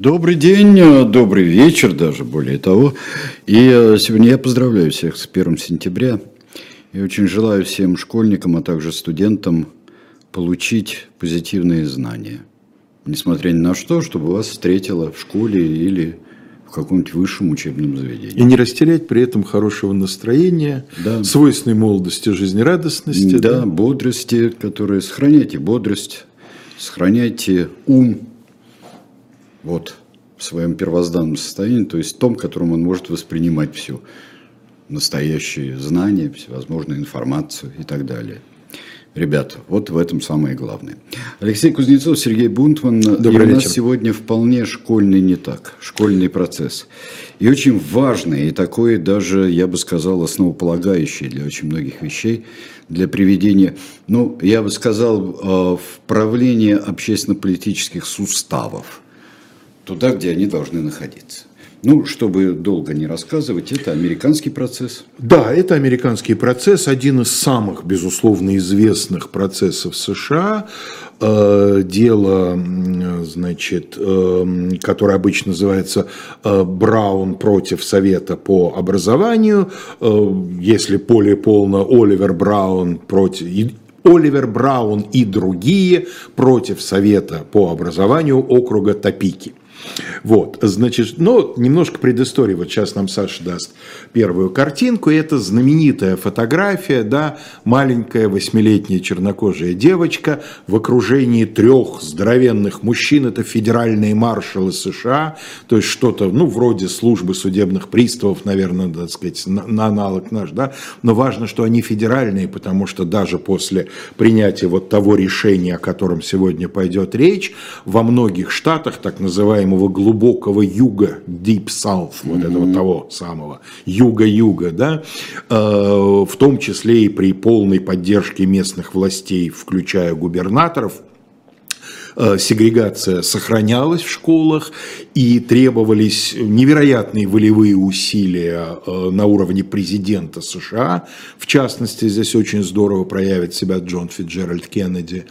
Добрый день, э, добрый вечер даже, более того. И э, сегодня я поздравляю всех с 1 сентября. И очень желаю всем школьникам, а также студентам получить позитивные знания. Несмотря ни на что, чтобы вас встретило в школе или в каком-нибудь высшем учебном заведении. И не растерять при этом хорошего настроения, да. свойственной молодости, жизнерадостности. Да, да, бодрости, которые сохраняйте бодрость, сохраняйте ум, вот, в своем первозданном состоянии, то есть в том, которым он может воспринимать все настоящие знания, всевозможную информацию и так далее. Ребята, вот в этом самое главное. Алексей Кузнецов, Сергей Бунтман. Добрый и у нас сегодня вполне школьный не так, школьный процесс. И очень важный, и такой даже, я бы сказал, основополагающий для очень многих вещей, для приведения, ну, я бы сказал, э, вправления общественно-политических суставов туда, где они должны находиться. Ну, чтобы долго не рассказывать, это американский процесс. Да, это американский процесс, один из самых, безусловно, известных процессов США. Э, дело, значит, э, которое обычно называется э, Браун против Совета по образованию, если поле полно Оливер Браун против Оливер Браун и другие против Совета по образованию округа Топики. Вот, значит, ну, немножко предыстории. Вот сейчас нам Саша даст первую картинку. Это знаменитая фотография, да, маленькая восьмилетняя чернокожая девочка в окружении трех здоровенных мужчин. Это федеральные маршалы США, то есть что-то, ну, вроде службы судебных приставов, наверное, так сказать, на, на аналог наш, да. Но важно, что они федеральные, потому что даже после принятия вот того решения, о котором сегодня пойдет речь, во многих штатах, так называемого глубокого юга, Deep South, вот mm-hmm. этого того самого юга-юга, да, э, в том числе и при полной поддержке местных властей, включая губернаторов, Э, сегрегация сохранялась в школах и требовались невероятные волевые усилия э, на уровне президента США. В частности, здесь очень здорово проявит себя Джон Фитджеральд Кеннеди.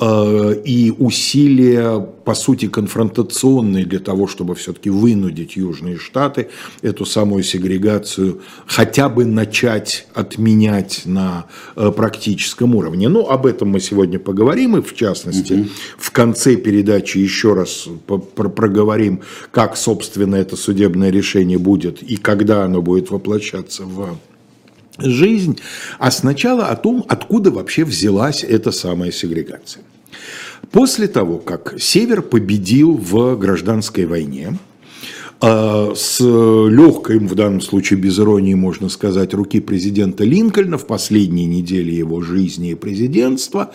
И усилия, по сути, конфронтационные для того, чтобы все-таки вынудить Южные Штаты эту самую сегрегацию хотя бы начать отменять на практическом уровне. Ну, об этом мы сегодня поговорим, и в частности, угу. в конце передачи еще раз проговорим, как, собственно, это судебное решение будет и когда оно будет воплощаться в жизнь, а сначала о том, откуда вообще взялась эта самая сегрегация. После того, как Север победил в гражданской войне, а с легкой, в данном случае без иронии можно сказать, руки президента Линкольна в последние недели его жизни и президентства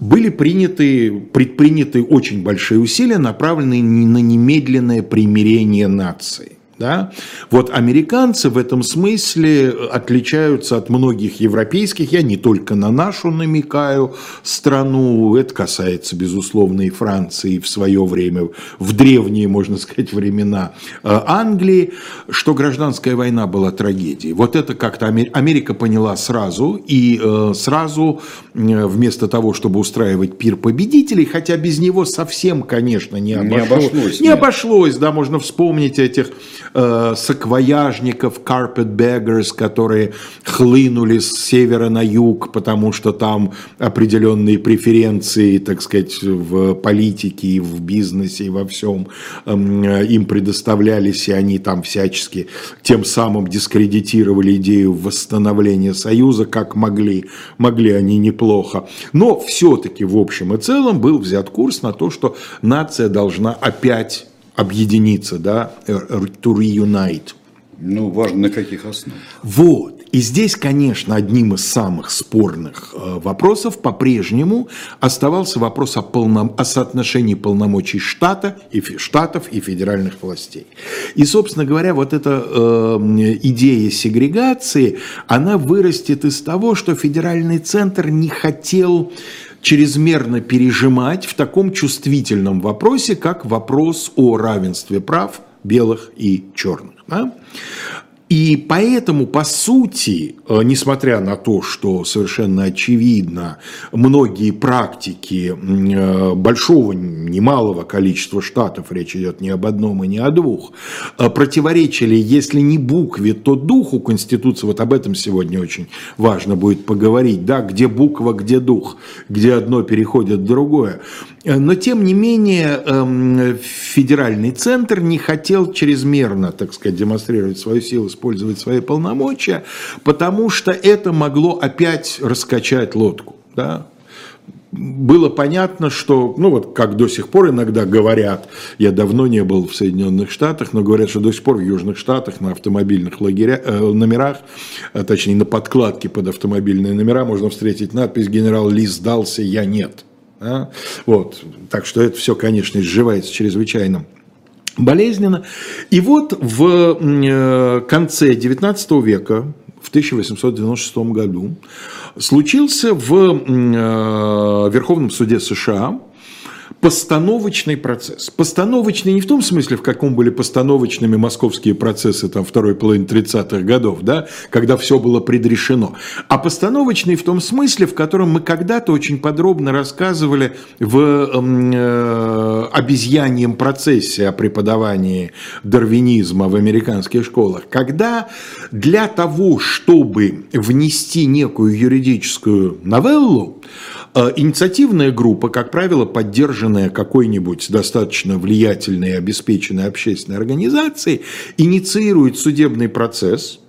были приняты, предприняты очень большие усилия, направленные на немедленное примирение нации. Да? Вот американцы в этом смысле отличаются от многих европейских, я не только на нашу намекаю страну, это касается, безусловно, и Франции в свое время, в древние, можно сказать, времена э, Англии, что гражданская война была трагедией. Вот это как-то Америка поняла сразу, и э, сразу вместо того, чтобы устраивать пир победителей, хотя без него совсем, конечно, не обошлось, не обошлось, не обошлось да, можно вспомнить этих э, саквояжников, carpetbaggers, которые хлынули с севера на юг, потому что там определенные преференции, так сказать, в политике, и в бизнесе, и во всем э, им предоставлялись, и они там всячески тем самым дискредитировали идею восстановления Союза, как могли. Могли они неплохо. Но все-таки в общем и целом был взят курс на то, что нация должна опять объединиться, да, to reunite. Ну, важно, на каких основах. Вот. И здесь, конечно, одним из самых спорных э, вопросов по-прежнему оставался вопрос о, полном, о соотношении полномочий штата и, штатов и федеральных властей. И, собственно говоря, вот эта э, идея сегрегации, она вырастет из того, что федеральный центр не хотел чрезмерно пережимать в таком чувствительном вопросе, как вопрос о равенстве прав белых и черных. Да? И поэтому, по сути, э, несмотря на то, что совершенно очевидно, многие практики э, большого, немалого количества штатов, речь идет не об одном и не о двух, э, противоречили, если не букве, то духу Конституции, вот об этом сегодня очень важно будет поговорить, да, где буква, где дух, где одно переходит в другое. Но, тем не менее, эм, федеральный центр не хотел чрезмерно, так сказать, демонстрировать свою силу, использовать свои полномочия, потому что это могло опять раскачать лодку. Да? было понятно, что, ну вот как до сих пор иногда говорят, я давно не был в Соединенных Штатах, но говорят, что до сих пор в Южных Штатах на автомобильных лагеря, э, номерах, а точнее на подкладке под автомобильные номера можно встретить надпись «Генерал Ли сдался, я нет». Да? Вот. Так что это все, конечно, изживается чрезвычайно болезненно. И вот в э, конце XIX века, в 1896 году, случился в э, Верховном суде США постановочный процесс. Постановочный не в том смысле, в каком были постановочными московские процессы там, второй половины 30-х годов, да, когда все было предрешено, а постановочный в том смысле, в котором мы когда-то очень подробно рассказывали в э, обезьяньем процессе о преподавании дарвинизма в американских школах, когда для того, чтобы внести некую юридическую новеллу, инициативная группа, как правило, поддержанная какой-нибудь достаточно влиятельной и обеспеченной общественной организацией, инициирует судебный процесс,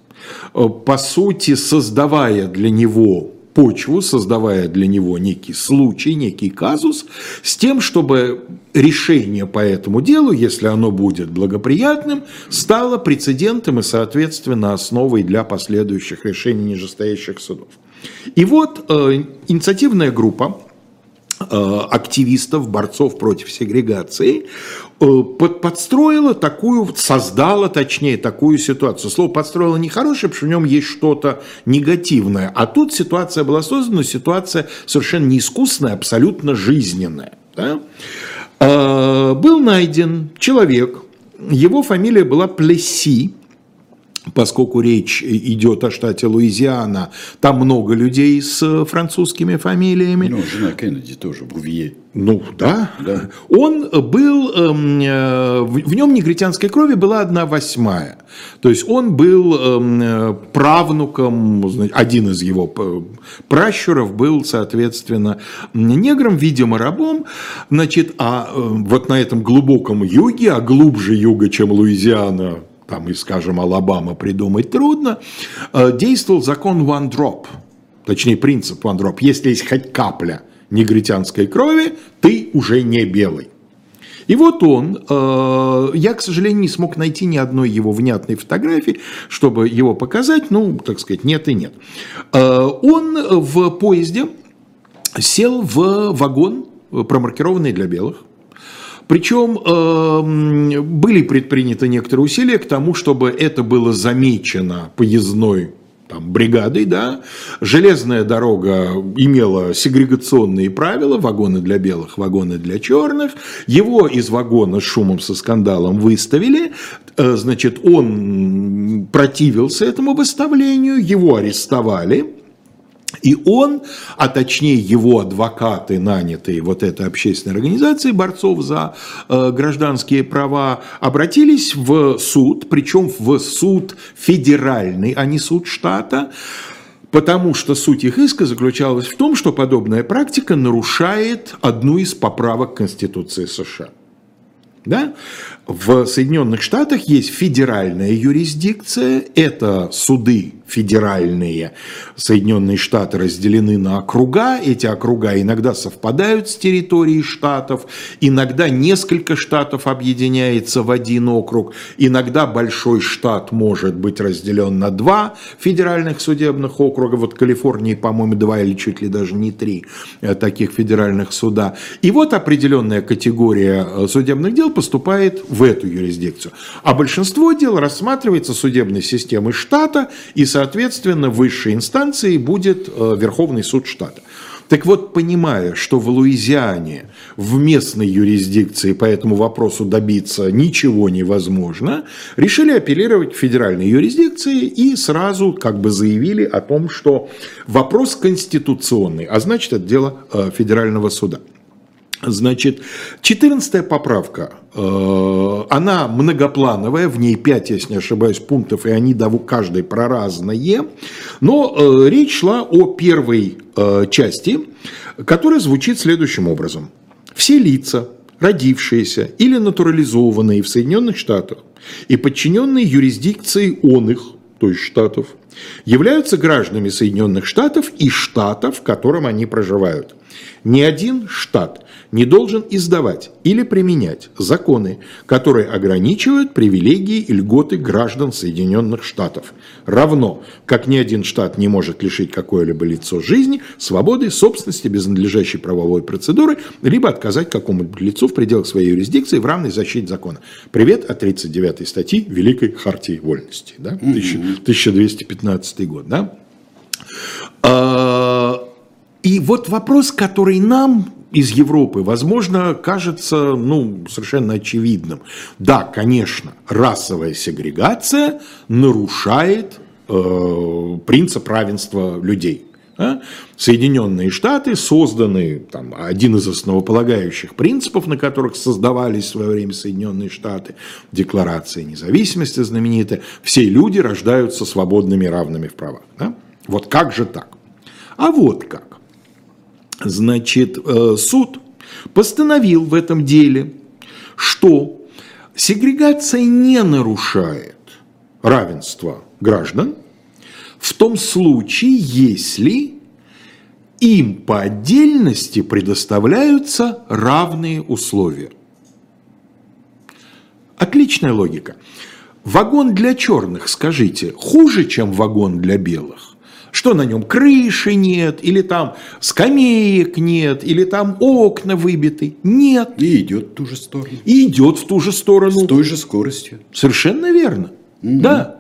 э, по сути создавая для него почву, создавая для него некий случай, некий казус, с тем, чтобы решение по этому делу, если оно будет благоприятным, стало прецедентом и, соответственно, основой для последующих решений нижестоящих судов. И вот э, инициативная группа Э, активистов, борцов против сегрегации, э, подстроила такую, создала точнее такую ситуацию. Слово подстроила нехорошее, потому что в нем есть что-то негативное. А тут ситуация была создана, ситуация совершенно не искусственная, абсолютно жизненная. Да? Э, был найден человек, его фамилия была Плеси, поскольку речь идет о штате Луизиана, там много людей с французскими фамилиями. Ну, жена Кеннеди тоже, Бувье. Ну, да. да. Он был, эм, э, в нем негритянской крови была одна восьмая. То есть он был эм, правнуком, один из его пращуров был, соответственно, негром, видимо, рабом. Значит, а э, вот на этом глубоком юге, а глубже юга, чем Луизиана, там и, скажем, Алабама придумать трудно, э, действовал закон one drop, точнее принцип one drop. Если есть хоть капля негритянской крови, ты уже не белый. И вот он, э, я, к сожалению, не смог найти ни одной его внятной фотографии, чтобы его показать, ну, так сказать, нет и нет. Э, он в поезде сел в вагон, промаркированный для белых, причем э, были предприняты некоторые усилия к тому, чтобы это было замечено поездной там, бригадой, да, железная дорога имела сегрегационные правила, вагоны для белых, вагоны для черных, его из вагона с шумом, со скандалом выставили, э, значит, он противился этому выставлению, его арестовали, и он, а точнее его адвокаты, нанятые вот этой общественной организацией борцов за э, гражданские права, обратились в суд, причем в суд федеральный, а не суд штата, потому что суть их иска заключалась в том, что подобная практика нарушает одну из поправок Конституции США. Да? В Соединенных Штатах есть федеральная юрисдикция, это суды федеральные. Соединенные Штаты разделены на округа, эти округа иногда совпадают с территорией штатов, иногда несколько штатов объединяется в один округ, иногда большой штат может быть разделен на два федеральных судебных округа, вот Калифорнии, по-моему, два или чуть ли даже не три э, таких федеральных суда. И вот определенная категория э, судебных дел поступает в эту юрисдикцию. А большинство дел рассматривается судебной системой штата, и, соответственно, высшей инстанцией будет э, Верховный суд штата. Так вот, понимая, что в Луизиане в местной юрисдикции по этому вопросу добиться ничего невозможно, решили апеллировать к федеральной юрисдикции и сразу как бы заявили о том, что вопрос конституционный, а значит, это дело э, федерального суда. Значит, 14 поправка, э, она многоплановая, в ней 5, если не ошибаюсь, пунктов, и они каждый про разные. Но э, речь шла о первой э, части, которая звучит следующим образом. Все лица, родившиеся или натурализованные в Соединенных Штатах и подчиненные юрисдикции он их, то есть штатов, являются гражданами Соединенных Штатов и штатов, в котором они проживают. Ни один штат не должен издавать или применять законы, которые ограничивают привилегии и льготы граждан Соединенных Штатов, равно как ни один штат не может лишить какое-либо лицо жизни, свободы, собственности без надлежащей правовой процедуры, либо отказать какому-либо лицу в пределах своей юрисдикции в равной защите закона. Привет от 39 статьи Великой Хартии Вольности, да? 1215 год. Да? А, и вот вопрос, который нам из Европы, возможно, кажется ну, совершенно очевидным. Да, конечно, расовая сегрегация нарушает э, принцип равенства людей. Да? Соединенные Штаты созданы, там, один из основополагающих принципов, на которых создавались в свое время Соединенные Штаты, Декларация независимости знаменитая, все люди рождаются свободными и равными в правах. Да? Вот как же так? А вот как значит, э, суд постановил в этом деле, что сегрегация не нарушает равенство граждан в том случае, если им по отдельности предоставляются равные условия. Отличная логика. Вагон для черных, скажите, хуже, чем вагон для белых? Что на нем? Крыши нет, или там скамеек нет, или там окна выбиты. Нет. И идет в ту же сторону. И идет в ту же сторону. С той же скоростью. Совершенно верно. Угу. Да.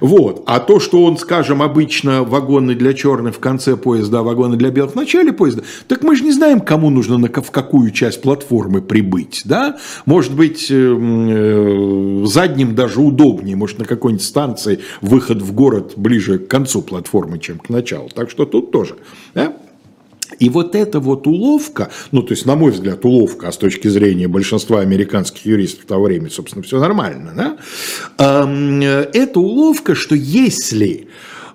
Вот. А то, что он, скажем, обычно вагоны для черных в конце поезда, а вагоны для белых в начале поезда, так мы же не знаем, кому нужно на, в какую часть платформы прибыть. Да? Может быть, э, э, задним даже удобнее, может, на какой-нибудь станции выход в город ближе к концу платформы, чем к началу. Так что тут тоже. Да? И вот эта вот уловка, ну, то есть, на мой взгляд, уловка, а с точки зрения большинства американских юристов в то время, собственно, все нормально, да? Это уловка, что если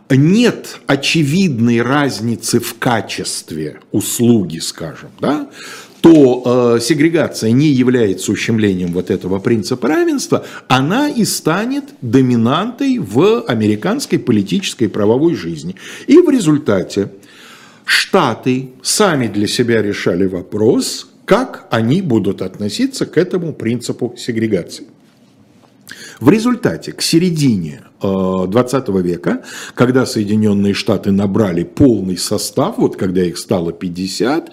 нет очевидной разницы в качестве услуги, скажем, да, то э, сегрегация не является ущемлением вот этого принципа равенства, она и станет доминантой в американской политической и правовой жизни. И в результате Штаты сами для себя решали вопрос, как они будут относиться к этому принципу сегрегации. В результате к середине 20 э, века, когда Соединенные Штаты набрали полный состав, вот когда их стало 50,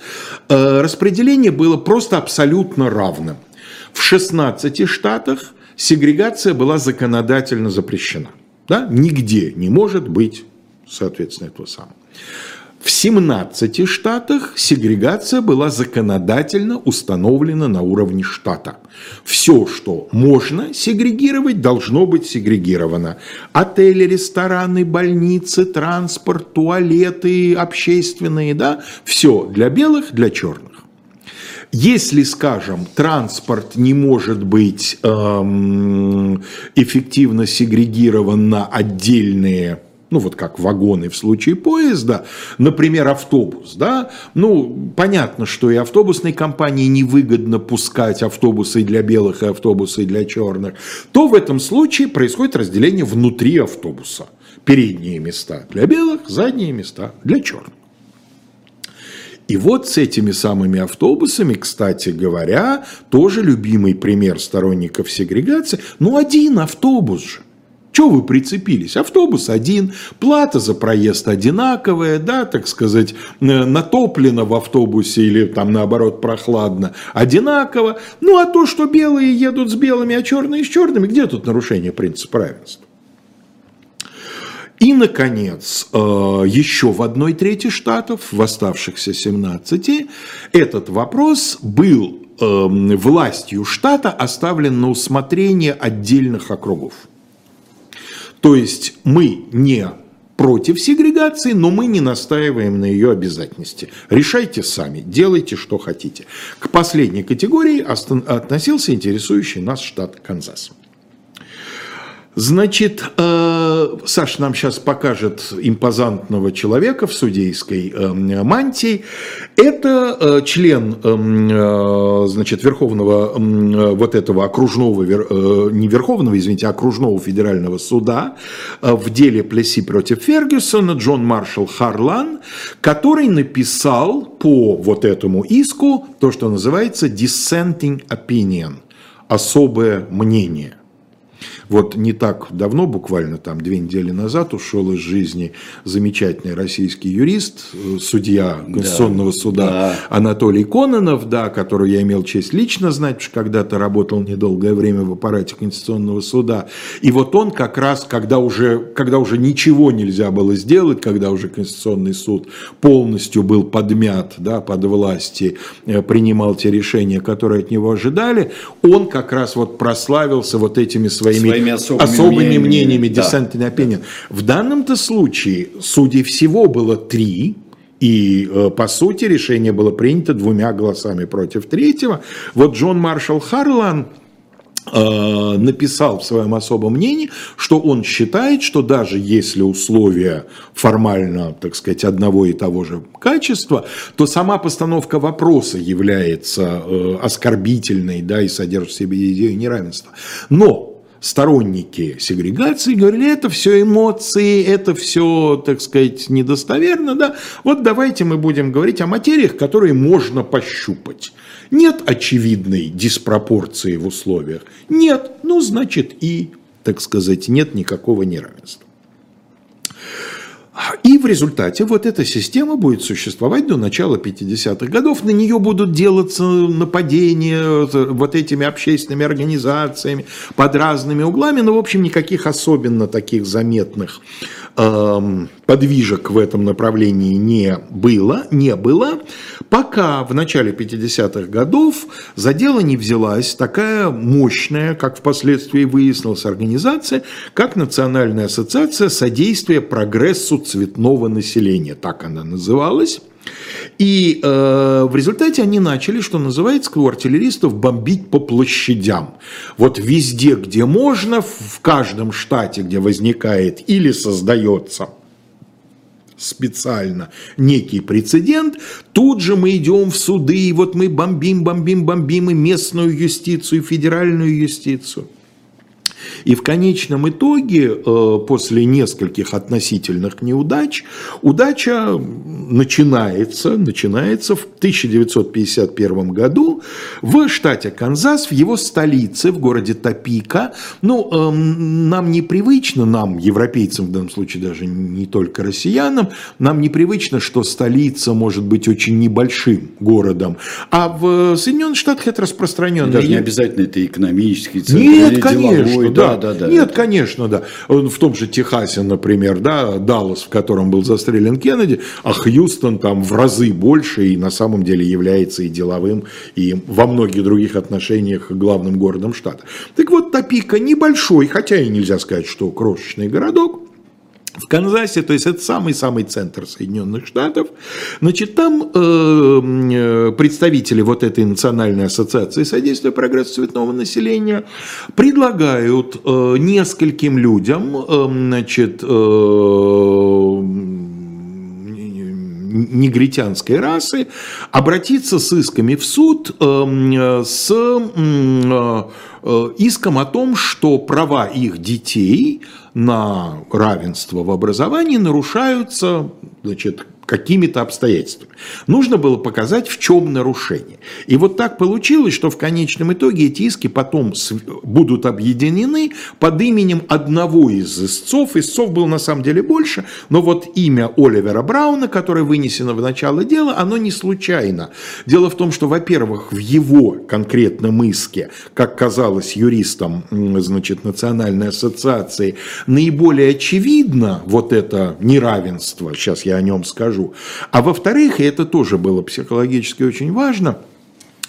э, распределение было просто абсолютно равным. В 16 штатах сегрегация была законодательно запрещена. Да? Нигде не может быть, соответственно, этого самого. В 17 штатах сегрегация была законодательно установлена на уровне штата. Все, что можно сегрегировать, должно быть сегрегировано. Отели, рестораны, больницы, транспорт, туалеты общественные, да, все для белых, для черных. Если, скажем, транспорт не может быть эм, эффективно сегрегирован на отдельные ну вот как вагоны в случае поезда, например, автобус, да, ну понятно, что и автобусной компании невыгодно пускать автобусы для белых и автобусы для черных, то в этом случае происходит разделение внутри автобуса. Передние места для белых, задние места для черных. И вот с этими самыми автобусами, кстати говоря, тоже любимый пример сторонников сегрегации, ну один автобус же. Чего вы прицепились? Автобус один, плата за проезд одинаковая, да, так сказать, э, натоплено в автобусе или там наоборот прохладно, одинаково. Ну а то, что белые едут с белыми, а черные с черными, где тут нарушение принципа равенства? И, наконец, э, еще в одной трети штатов, в оставшихся 17, этот вопрос был эм, властью штата оставлен на усмотрение отдельных округов. То есть мы не против сегрегации, но мы не настаиваем на ее обязательности. Решайте сами, делайте, что хотите. К последней категории относился интересующий нас штат Канзас. Значит, э, Саша нам сейчас покажет импозантного человека в судейской э, мантии. Это э, член, значит, Верховного, вот этого окружного, не Верховного, извините, а окружного федерального суда в деле Плеси против Фергюсона Джон Маршалл Харлан, который написал по вот этому иску то, что называется dissenting opinion, особое мнение. Вот не так давно, буквально там две недели назад, ушел из жизни замечательный российский юрист, э, судья Конституционного да, суда да. Анатолий Кононов, да, которого я имел честь лично знать, потому что когда-то работал недолгое время в аппарате Конституционного суда. И вот он как раз, когда уже, когда уже ничего нельзя было сделать, когда уже Конституционный суд полностью был подмят да, под власти, э, принимал те решения, которые от него ожидали, он как раз вот прославился вот этими своими своими особыми, особыми мнениями, мнениями да. dissenting opinion. В данном-то случае судей всего было три, и, э, по сути, решение было принято двумя голосами против третьего. Вот Джон Маршалл Харлан Э, написал в своем особом мнении, что он считает, что даже если условия формально, так сказать, одного и того же качества, то сама постановка вопроса является э, оскорбительной да, и содержит в себе идею неравенства. Но сторонники сегрегации говорили, это все эмоции, это все, так сказать, недостоверно, да, вот давайте мы будем говорить о материях, которые можно пощупать. Нет очевидной диспропорции в условиях. Нет, ну, значит, и, так сказать, нет никакого неравенства. И в результате вот эта система будет существовать до начала 50-х годов. На нее будут делаться нападения вот этими общественными организациями под разными углами. Но, в общем, никаких особенно таких заметных Эм, подвижек в этом направлении не было, не было, пока в начале 50-х годов за дело не взялась такая мощная, как впоследствии выяснилась, организация, как Национальная ассоциация содействия прогрессу цветного населения, так она называлась. И э, в результате они начали, что называется, у артиллеристов бомбить по площадям. Вот везде, где можно, в каждом штате, где возникает или создается специально некий прецедент, тут же мы идем в суды, и вот мы бомбим, бомбим, бомбим и местную юстицию, и федеральную юстицию. И в конечном итоге, э, после нескольких относительных неудач, удача начинается, начинается в 1951 году в штате Канзас, в его столице, в городе Топика. Ну, эм, нам непривычно, нам, европейцам в данном случае даже не только россиянам, нам непривычно, что столица может быть очень небольшим городом, а в Соединенных Штатах это распространенно. Даже не обязательно это экономический центр Нет, конечно, деловой, да, да, да. Нет, конечно, да. В том же Техасе, например, да, Даллас, в котором был застрелен Кеннеди, а Хьюстон там в разы больше и на самом деле является и деловым, и во многих других отношениях главным городом штата. Так вот, Топика небольшой, хотя и нельзя сказать, что крошечный городок, в Канзасе, то есть это самый-самый центр Соединенных Штатов, значит, там э, э, представители вот этой национальной ассоциации содействия прогрессу цветного населения предлагают э, нескольким людям, э, значит, э, негритянской расы обратиться с исками в суд э, с э, э, иском о том, что права их детей на равенство в образовании нарушаются значит, какими-то обстоятельствами. Нужно было показать, в чем нарушение. И вот так получилось, что в конечном итоге эти иски потом будут объединены под именем одного из истцов. Истцов было на самом деле больше, но вот имя Оливера Брауна, которое вынесено в начало дела, оно не случайно. Дело в том, что, во-первых, в его конкретном иске, как казалось юристам значит, Национальной ассоциации, наиболее очевидно вот это неравенство, сейчас я о нем скажу. А во-вторых, и это тоже было психологически очень важно,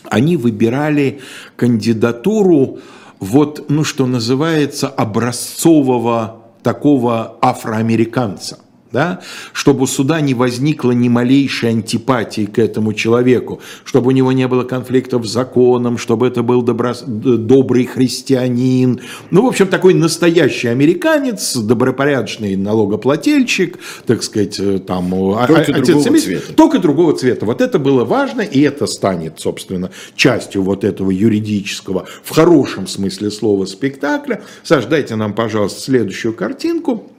они выбирали кандидатуру вот, ну, что называется, образцового такого афроамериканца – да, чтобы у суда не возникло ни малейшей антипатии к этому человеку, чтобы у него не было конфликтов с законом, чтобы это был добро, добрый христианин, ну, в общем, такой настоящий американец, добропорядочный налогоплательщик, так сказать, э, там, а, только отец другого семейства, цвета. только другого цвета. Вот это было важно, и это станет, собственно, частью вот этого юридического, в хорошем смысле слова, спектакля. Саш, дайте нам, пожалуйста, следующую картинку.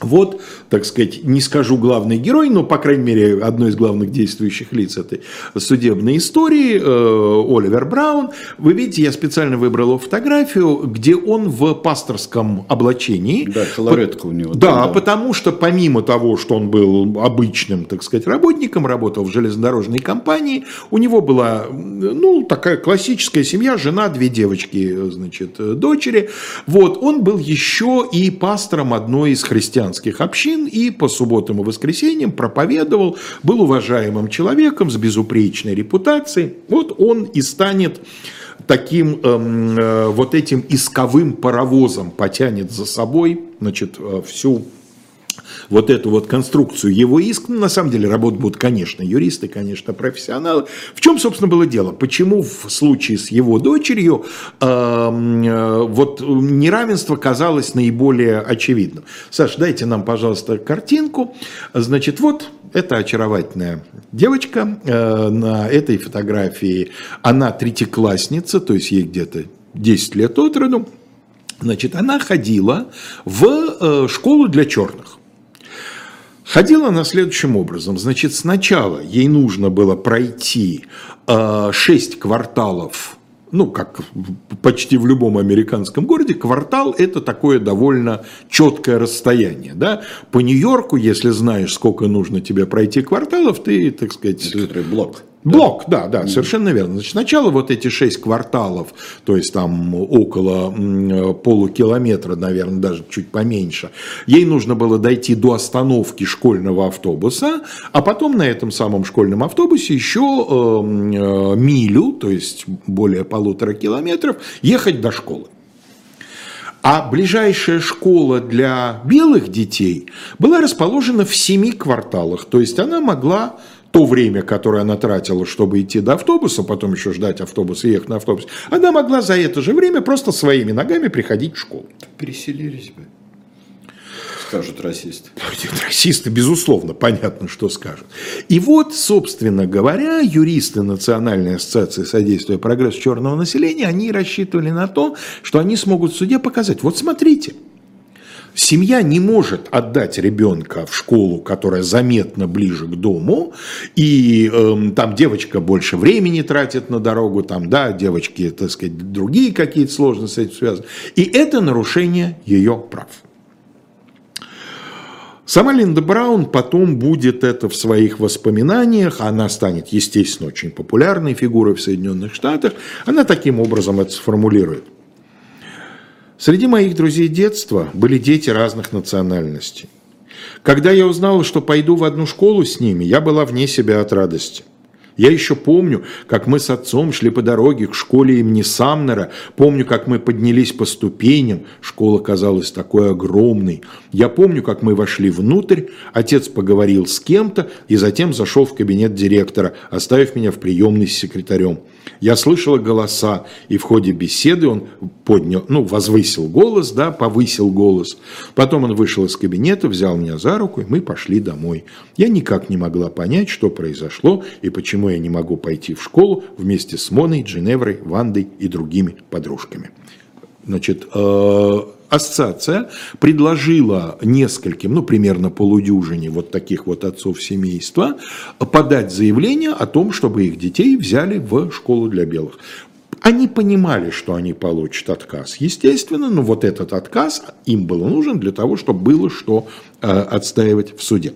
Вот, так сказать, не скажу главный герой, но, по крайней мере, одно из главных действующих лиц этой судебной истории, э, Оливер Браун. Вы видите, я специально выбрал его фотографию, где он в пасторском облачении. Да, колоретка у него. Да, да, потому что помимо того, что он был обычным, так сказать, работником, работал в железнодорожной компании, у него была, ну, такая классическая семья, жена, две девочки, значит, дочери. Вот, он был еще и пастором одной из христиан христианских общин и по субботам и воскресеньям проповедовал, был уважаемым человеком с безупречной репутацией. Вот он и станет таким эм, э, вот этим исковым паровозом, потянет за собой значит, э, всю вот эту вот конструкцию его иск. Ну, на самом деле работать будут, конечно, юристы, конечно, профессионалы. В чем, собственно, было дело? Почему в случае с его дочерью э, вот неравенство казалось наиболее очевидным? Саш, дайте нам, пожалуйста, картинку. Значит, вот это очаровательная девочка э, на этой фотографии. Она третьеклассница, то есть ей где-то 10 лет от роду. Значит, она ходила в э, школу для черных. Ходила она следующим образом. Значит, сначала ей нужно было пройти э, 6 кварталов ну, как почти в любом американском городе, квартал – это такое довольно четкое расстояние. Да? По Нью-Йорку, если знаешь, сколько нужно тебе пройти кварталов, ты, так сказать… Блок. Блок, да, да, совершенно верно. Значит, сначала вот эти шесть кварталов, то есть там около полукилометра, наверное, даже чуть поменьше, ей нужно было дойти до остановки школьного автобуса, а потом на этом самом школьном автобусе еще э, э, милю, то есть более полутора километров, ехать до школы. А ближайшая школа для белых детей была расположена в семи кварталах, то есть она могла то время, которое она тратила, чтобы идти до автобуса, потом еще ждать автобуса и ехать на автобус, она могла за это же время просто своими ногами приходить в школу. Переселились бы скажут расисты. Расисты, безусловно, понятно, что скажут. И вот, собственно говоря, юристы Национальной ассоциации содействия прогрессу черного населения, они рассчитывали на то, что они смогут в суде показать, вот смотрите, Семья не может отдать ребенка в школу, которая заметно ближе к дому, и э, там девочка больше времени тратит на дорогу, там, да, девочки, так сказать, другие какие-то сложности с этим связаны. И это нарушение ее прав. Сама Линда Браун потом будет это в своих воспоминаниях, она станет, естественно, очень популярной фигурой в Соединенных Штатах, она таким образом это сформулирует. Среди моих друзей детства были дети разных национальностей. Когда я узнала, что пойду в одну школу с ними, я была вне себя от радости. Я еще помню, как мы с отцом шли по дороге к школе имени Самнера. Помню, как мы поднялись по ступеням. Школа казалась такой огромной. Я помню, как мы вошли внутрь. Отец поговорил с кем-то и затем зашел в кабинет директора, оставив меня в приемной с секретарем. Я слышала голоса, и в ходе беседы он поднял, ну, возвысил голос, да, повысил голос. Потом он вышел из кабинета, взял меня за руку, и мы пошли домой. Я никак не могла понять, что произошло и почему я не могу пойти в школу вместе с Моной, Джиневрой, Вандой и другими подружками. Значит, э, ассоциация предложила нескольким, ну, примерно полудюжине вот таких вот отцов семейства подать заявление о том, чтобы их детей взяли в школу для белых. Они понимали, что они получат отказ, естественно, но вот этот отказ им был нужен для того, чтобы было что э, отстаивать в суде.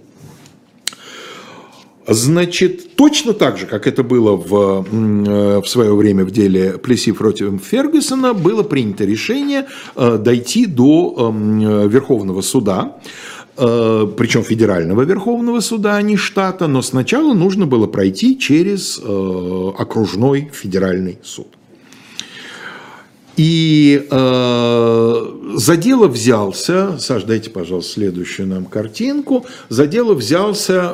Значит, точно так же, как это было в, э, в свое время в деле Плеси против Фергюсона, было принято решение э, дойти до эм, Верховного суда, э, причем федерального Верховного суда, а не штата, но сначала нужно было пройти через окружной федеральный суд. И э, за дело взялся, Саш, дайте, пожалуйста, следующую нам картинку, за дело взялся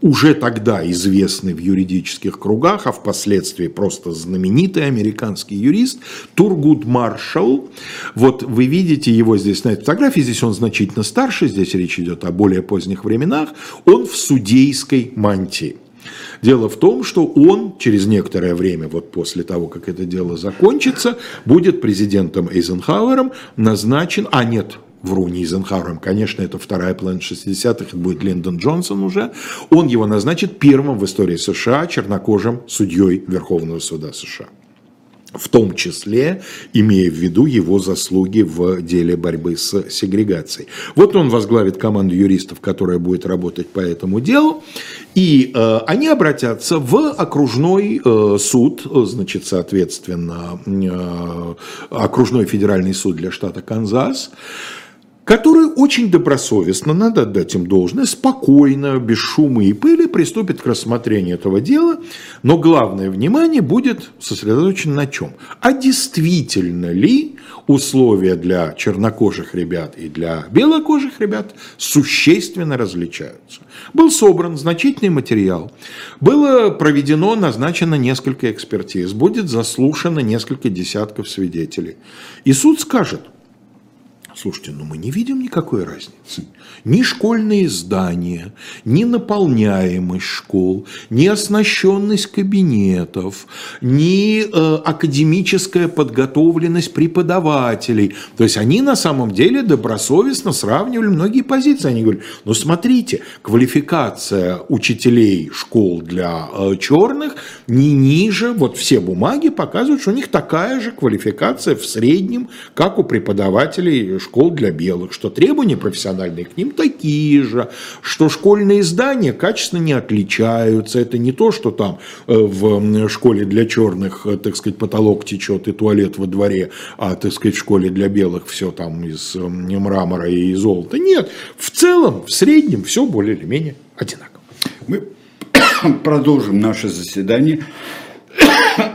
уже тогда известный в юридических кругах, а впоследствии просто знаменитый американский юрист Тургуд Маршалл. Вот вы видите его здесь на этой фотографии, здесь он значительно старше, здесь речь идет о более поздних временах, он в судейской мантии. Дело в том, что он через некоторое время, вот после того, как это дело закончится, будет президентом Эйзенхауэром назначен, а нет, вру, не Эйзенхауэром, конечно, это вторая половина 60-х, это будет Линдон Джонсон уже, он его назначит первым в истории США чернокожим судьей Верховного суда США. В том числе имея в виду его заслуги в деле борьбы с сегрегацией. Вот он возглавит команду юристов, которая будет работать по этому делу, и э, они обратятся в окружной э, суд, значит, соответственно, э, окружной федеральный суд для штата Канзас, который очень добросовестно, надо отдать им должное, спокойно, без шума и пыли приступит к рассмотрению этого дела, но главное внимание будет сосредоточено на чем? А действительно ли условия для чернокожих ребят и для белокожих ребят существенно различаются? Был собран значительный материал, было проведено, назначено несколько экспертиз, будет заслушано несколько десятков свидетелей. И суд скажет, Слушайте, ну мы не видим никакой разницы. Ни школьные здания, ни наполняемость школ, ни оснащенность кабинетов, ни э, академическая подготовленность преподавателей. То есть они на самом деле добросовестно сравнивали многие позиции. Они говорят, ну смотрите, квалификация учителей школ для э, черных не ниже, вот все бумаги показывают, что у них такая же квалификация в среднем, как у преподавателей школ для белых, что требования профессиональные ним такие же, что школьные здания качественно не отличаются. Это не то, что там э, в школе для черных, э, так сказать, потолок течет и туалет во дворе, а, так сказать, в школе для белых все там из мрамора и золота. Нет, в целом, в среднем все более или менее одинаково. Мы продолжим наше заседание.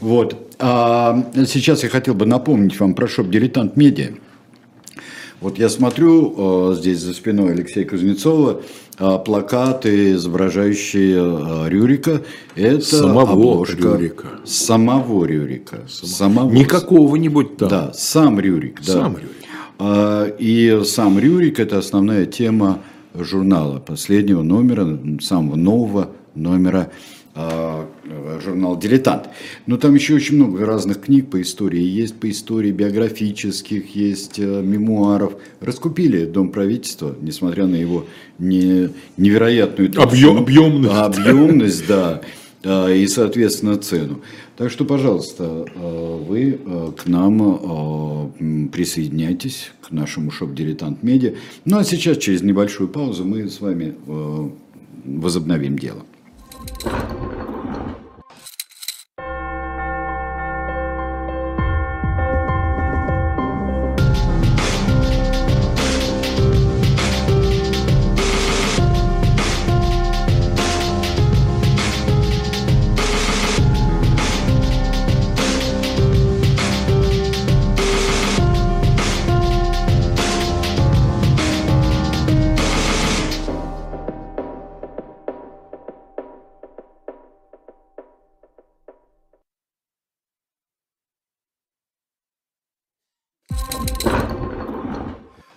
Вот. А сейчас я хотел бы напомнить вам про шоп «Дилетант Медиа». Вот я смотрю э, здесь за спиной Алексея Кузнецова э, плакаты, изображающие э, Рюрика. Это самого обложка Рюрика. Самого Рюрика. Самого. Не какого-нибудь там. Да, сам Рюрик. Да. Сам Рюрик. И сам Рюрик – это основная тема журнала, последнего номера, самого нового номера а, журнал «Дилетант». Но там еще очень много разных книг по истории. Есть по истории биографических, есть э, мемуаров. Раскупили Дом правительства, несмотря на его не, невероятную... Объем, объемность. Объемность, да. И, соответственно, цену. Так что, пожалуйста, вы к нам присоединяйтесь, к нашему шоп «Дилетант Медиа». Ну, а сейчас, через небольшую паузу, мы с вами возобновим дело. Thank you.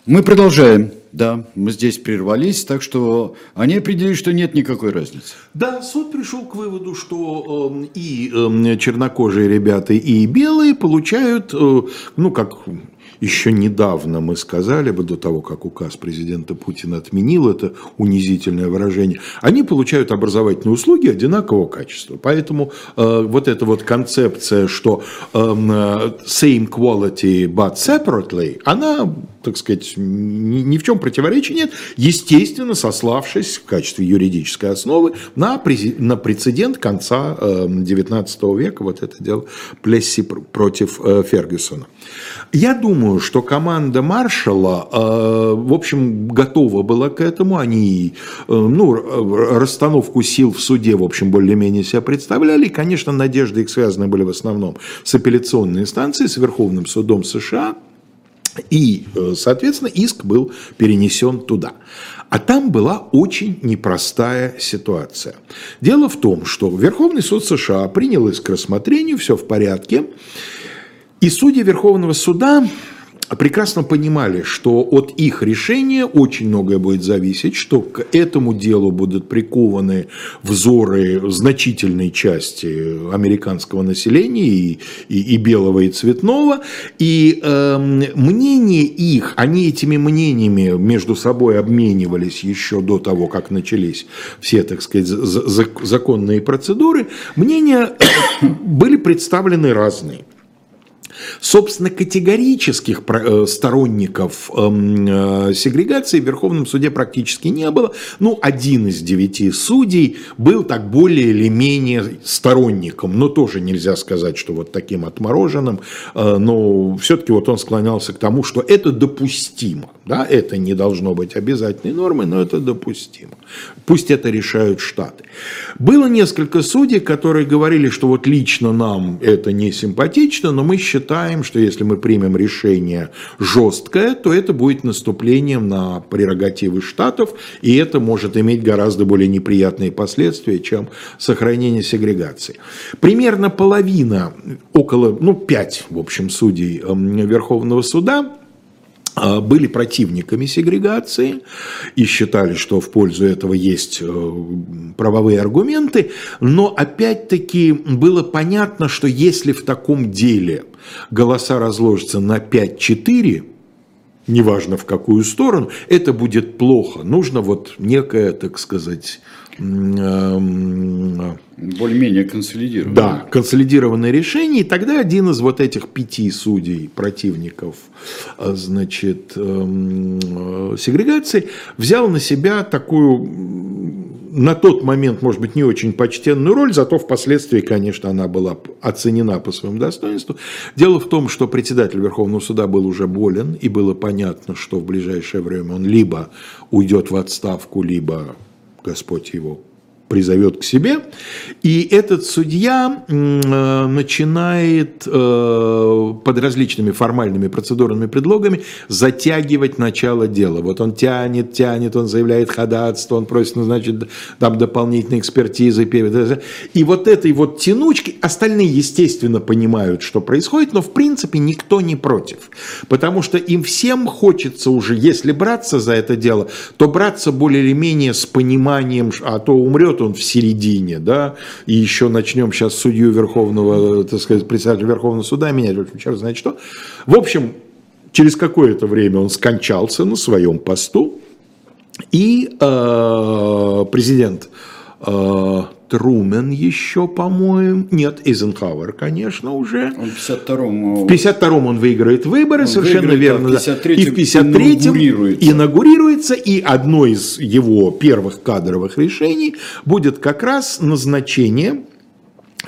Мы продолжаем. Да, мы здесь прервались, так что они определили, что нет никакой разницы. Да, суд пришел к выводу, что э, и э, чернокожие ребята, и белые получают, э, ну, как еще недавно мы сказали бы, до того, как указ президента Путина отменил это унизительное выражение, они получают образовательные услуги одинакового качества. Поэтому э, вот эта вот концепция, что э, same quality but separately, она, так сказать, ни, ни в чем противоречия нет, естественно, сославшись в качестве юридической основы на, на прецедент конца э, 19 века, вот это дело Плесси против э, Фергюсона. Я думаю, что команда Маршала, э, в общем, готова была к этому. Они, э, ну, расстановку сил в суде, в общем, более-менее себя представляли. И, конечно, надежды их связаны были в основном с апелляционной инстанцией, с Верховным судом США. И, э, соответственно, иск был перенесен туда. А там была очень непростая ситуация. Дело в том, что Верховный суд США принял иск к рассмотрению, все в порядке. И судьи Верховного суда прекрасно понимали, что от их решения очень многое будет зависеть, что к этому делу будут прикованы взоры значительной части американского населения и, и, и белого, и цветного. И э, мнение их, они этими мнениями между собой обменивались еще до того, как начались все, так сказать, законные процедуры, мнения были представлены разные. Собственно, категорических э, сторонников эм, э, сегрегации в Верховном суде практически не было. Ну, один из девяти судей был так более или менее сторонником, но тоже нельзя сказать, что вот таким отмороженным, э, но все-таки вот он склонялся к тому, что это допустимо. Да? Это не должно быть обязательной нормой, но это допустимо. Пусть это решают штаты. Было несколько судей, которые говорили, что вот лично нам это не симпатично, но мы считаем, считаем, что если мы примем решение жесткое, то это будет наступлением на прерогативы штатов, и это может иметь гораздо более неприятные последствия, чем сохранение сегрегации. Примерно половина, около, ну, пять, в общем, судей эм, Верховного суда были противниками сегрегации и считали, что в пользу этого есть э, правовые аргументы, но опять-таки было понятно, что если в таком деле голоса разложатся на 5-4, неважно в какую сторону, это будет плохо. Нужно вот некое, так сказать, более-менее консолидированное. Да, консолидированное решение. И тогда один из вот этих пяти судей, противников, э, значит, эм, э, сегрегации, взял на себя такую, на тот момент, может быть, не очень почтенную роль, зато впоследствии, конечно, она была оценена по своему достоинству. Дело в том, что председатель Верховного суда был уже болен, и было понятно, что в ближайшее время он либо уйдет в отставку, либо Господь его призовет к себе, и этот судья э, начинает э, под различными формальными процедурными предлогами затягивать начало дела. Вот он тянет, тянет, он заявляет ходатайство, он просит назначить там дополнительные экспертизы. И вот этой вот тянучки, остальные, естественно, понимают, что происходит, но в принципе никто не против. Потому что им всем хочется уже, если браться за это дело, то браться более или менее с пониманием, а то умрет он в середине, да, и еще начнем сейчас судью Верховного, так сказать, председателя Верховного суда менять, в общем, черт знает что. В общем, через какое-то время он скончался на своем посту, и э, президент э, Трумен еще, по-моему. Нет, Эйзенхауэр, конечно, уже. Он в 52-м... В 52-м он выиграет выборы, он совершенно выиграет, верно. Да, в 53 и в 53-м инаугурируется. инаугурируется. И одно из его первых кадровых решений будет как раз назначение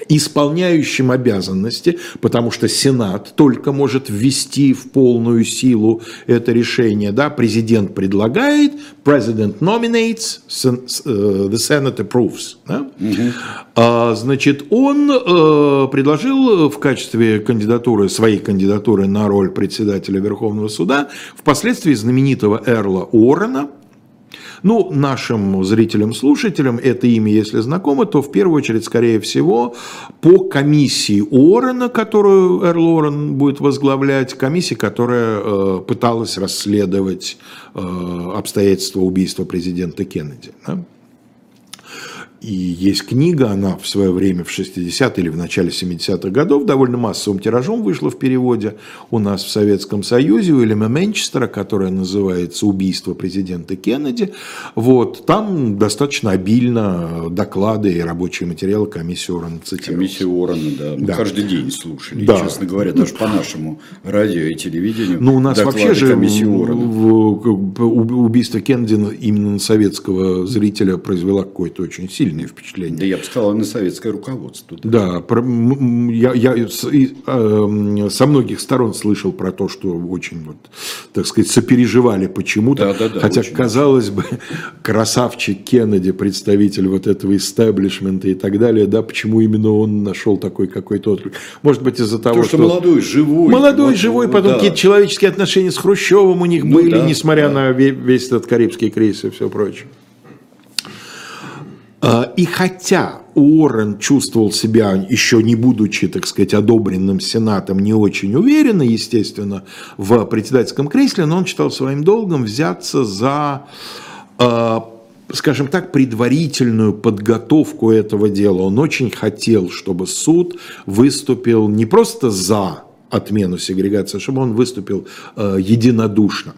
исполняющим обязанности, потому что Сенат только может ввести в полную силу это решение. Да? Президент предлагает, President nominates, э, the Senate approves. Да? Угу. А, значит, он э, предложил в качестве кандидатуры, своей кандидатуры на роль председателя Верховного суда впоследствии знаменитого Эрла Уоррена, ну, нашим зрителям, слушателям это имя, если знакомо, то в первую очередь, скорее всего, по комиссии Уоррена, которую Эрл Уоррен будет возглавлять, комиссии, которая э, пыталась расследовать э, обстоятельства убийства президента Кеннеди. Да? И есть книга, она в свое время в 60-е или в начале 70-х годов довольно массовым тиражом вышла в переводе у нас в Советском Союзе у Уильяма Менчестера, которая называется «Убийство президента Кеннеди». Вот, там достаточно обильно доклады и рабочие материалы комиссии Уоррена цитируются. Комиссия Уоррена, да. Мы да. каждый день слушали, да. честно говоря, даже по нашему радио и телевидению. Ну, у нас вообще же убийство Кеннеди именно на советского зрителя произвело какое-то очень сильное впечатление. Да я бы сказал, на советское руководство. Да, про, я, я с, и, э, со многих сторон слышал про то, что очень, вот, так сказать, сопереживали почему-то. Да, да, да, Хотя, казалось бы, красавчик Кеннеди, представитель вот этого истеблишмента и так далее, да, почему именно он нашел такой какой-то отклик. Может быть, из-за того, то, что, что... молодой, живой. Молодой, вот, живой, потом да. какие-то человеческие отношения с Хрущевым у них ну, были, да, несмотря да. на весь этот Карибский кризис и все прочее. А, и хотя Уоррен чувствовал себя, еще не будучи, так сказать, одобренным Сенатом, не очень уверенно, естественно, в председательском кресле, но он считал своим долгом взяться за, а, скажем так, предварительную подготовку этого дела. Он очень хотел, чтобы суд выступил не просто за отмену сегрегации, чтобы он выступил э, единодушно.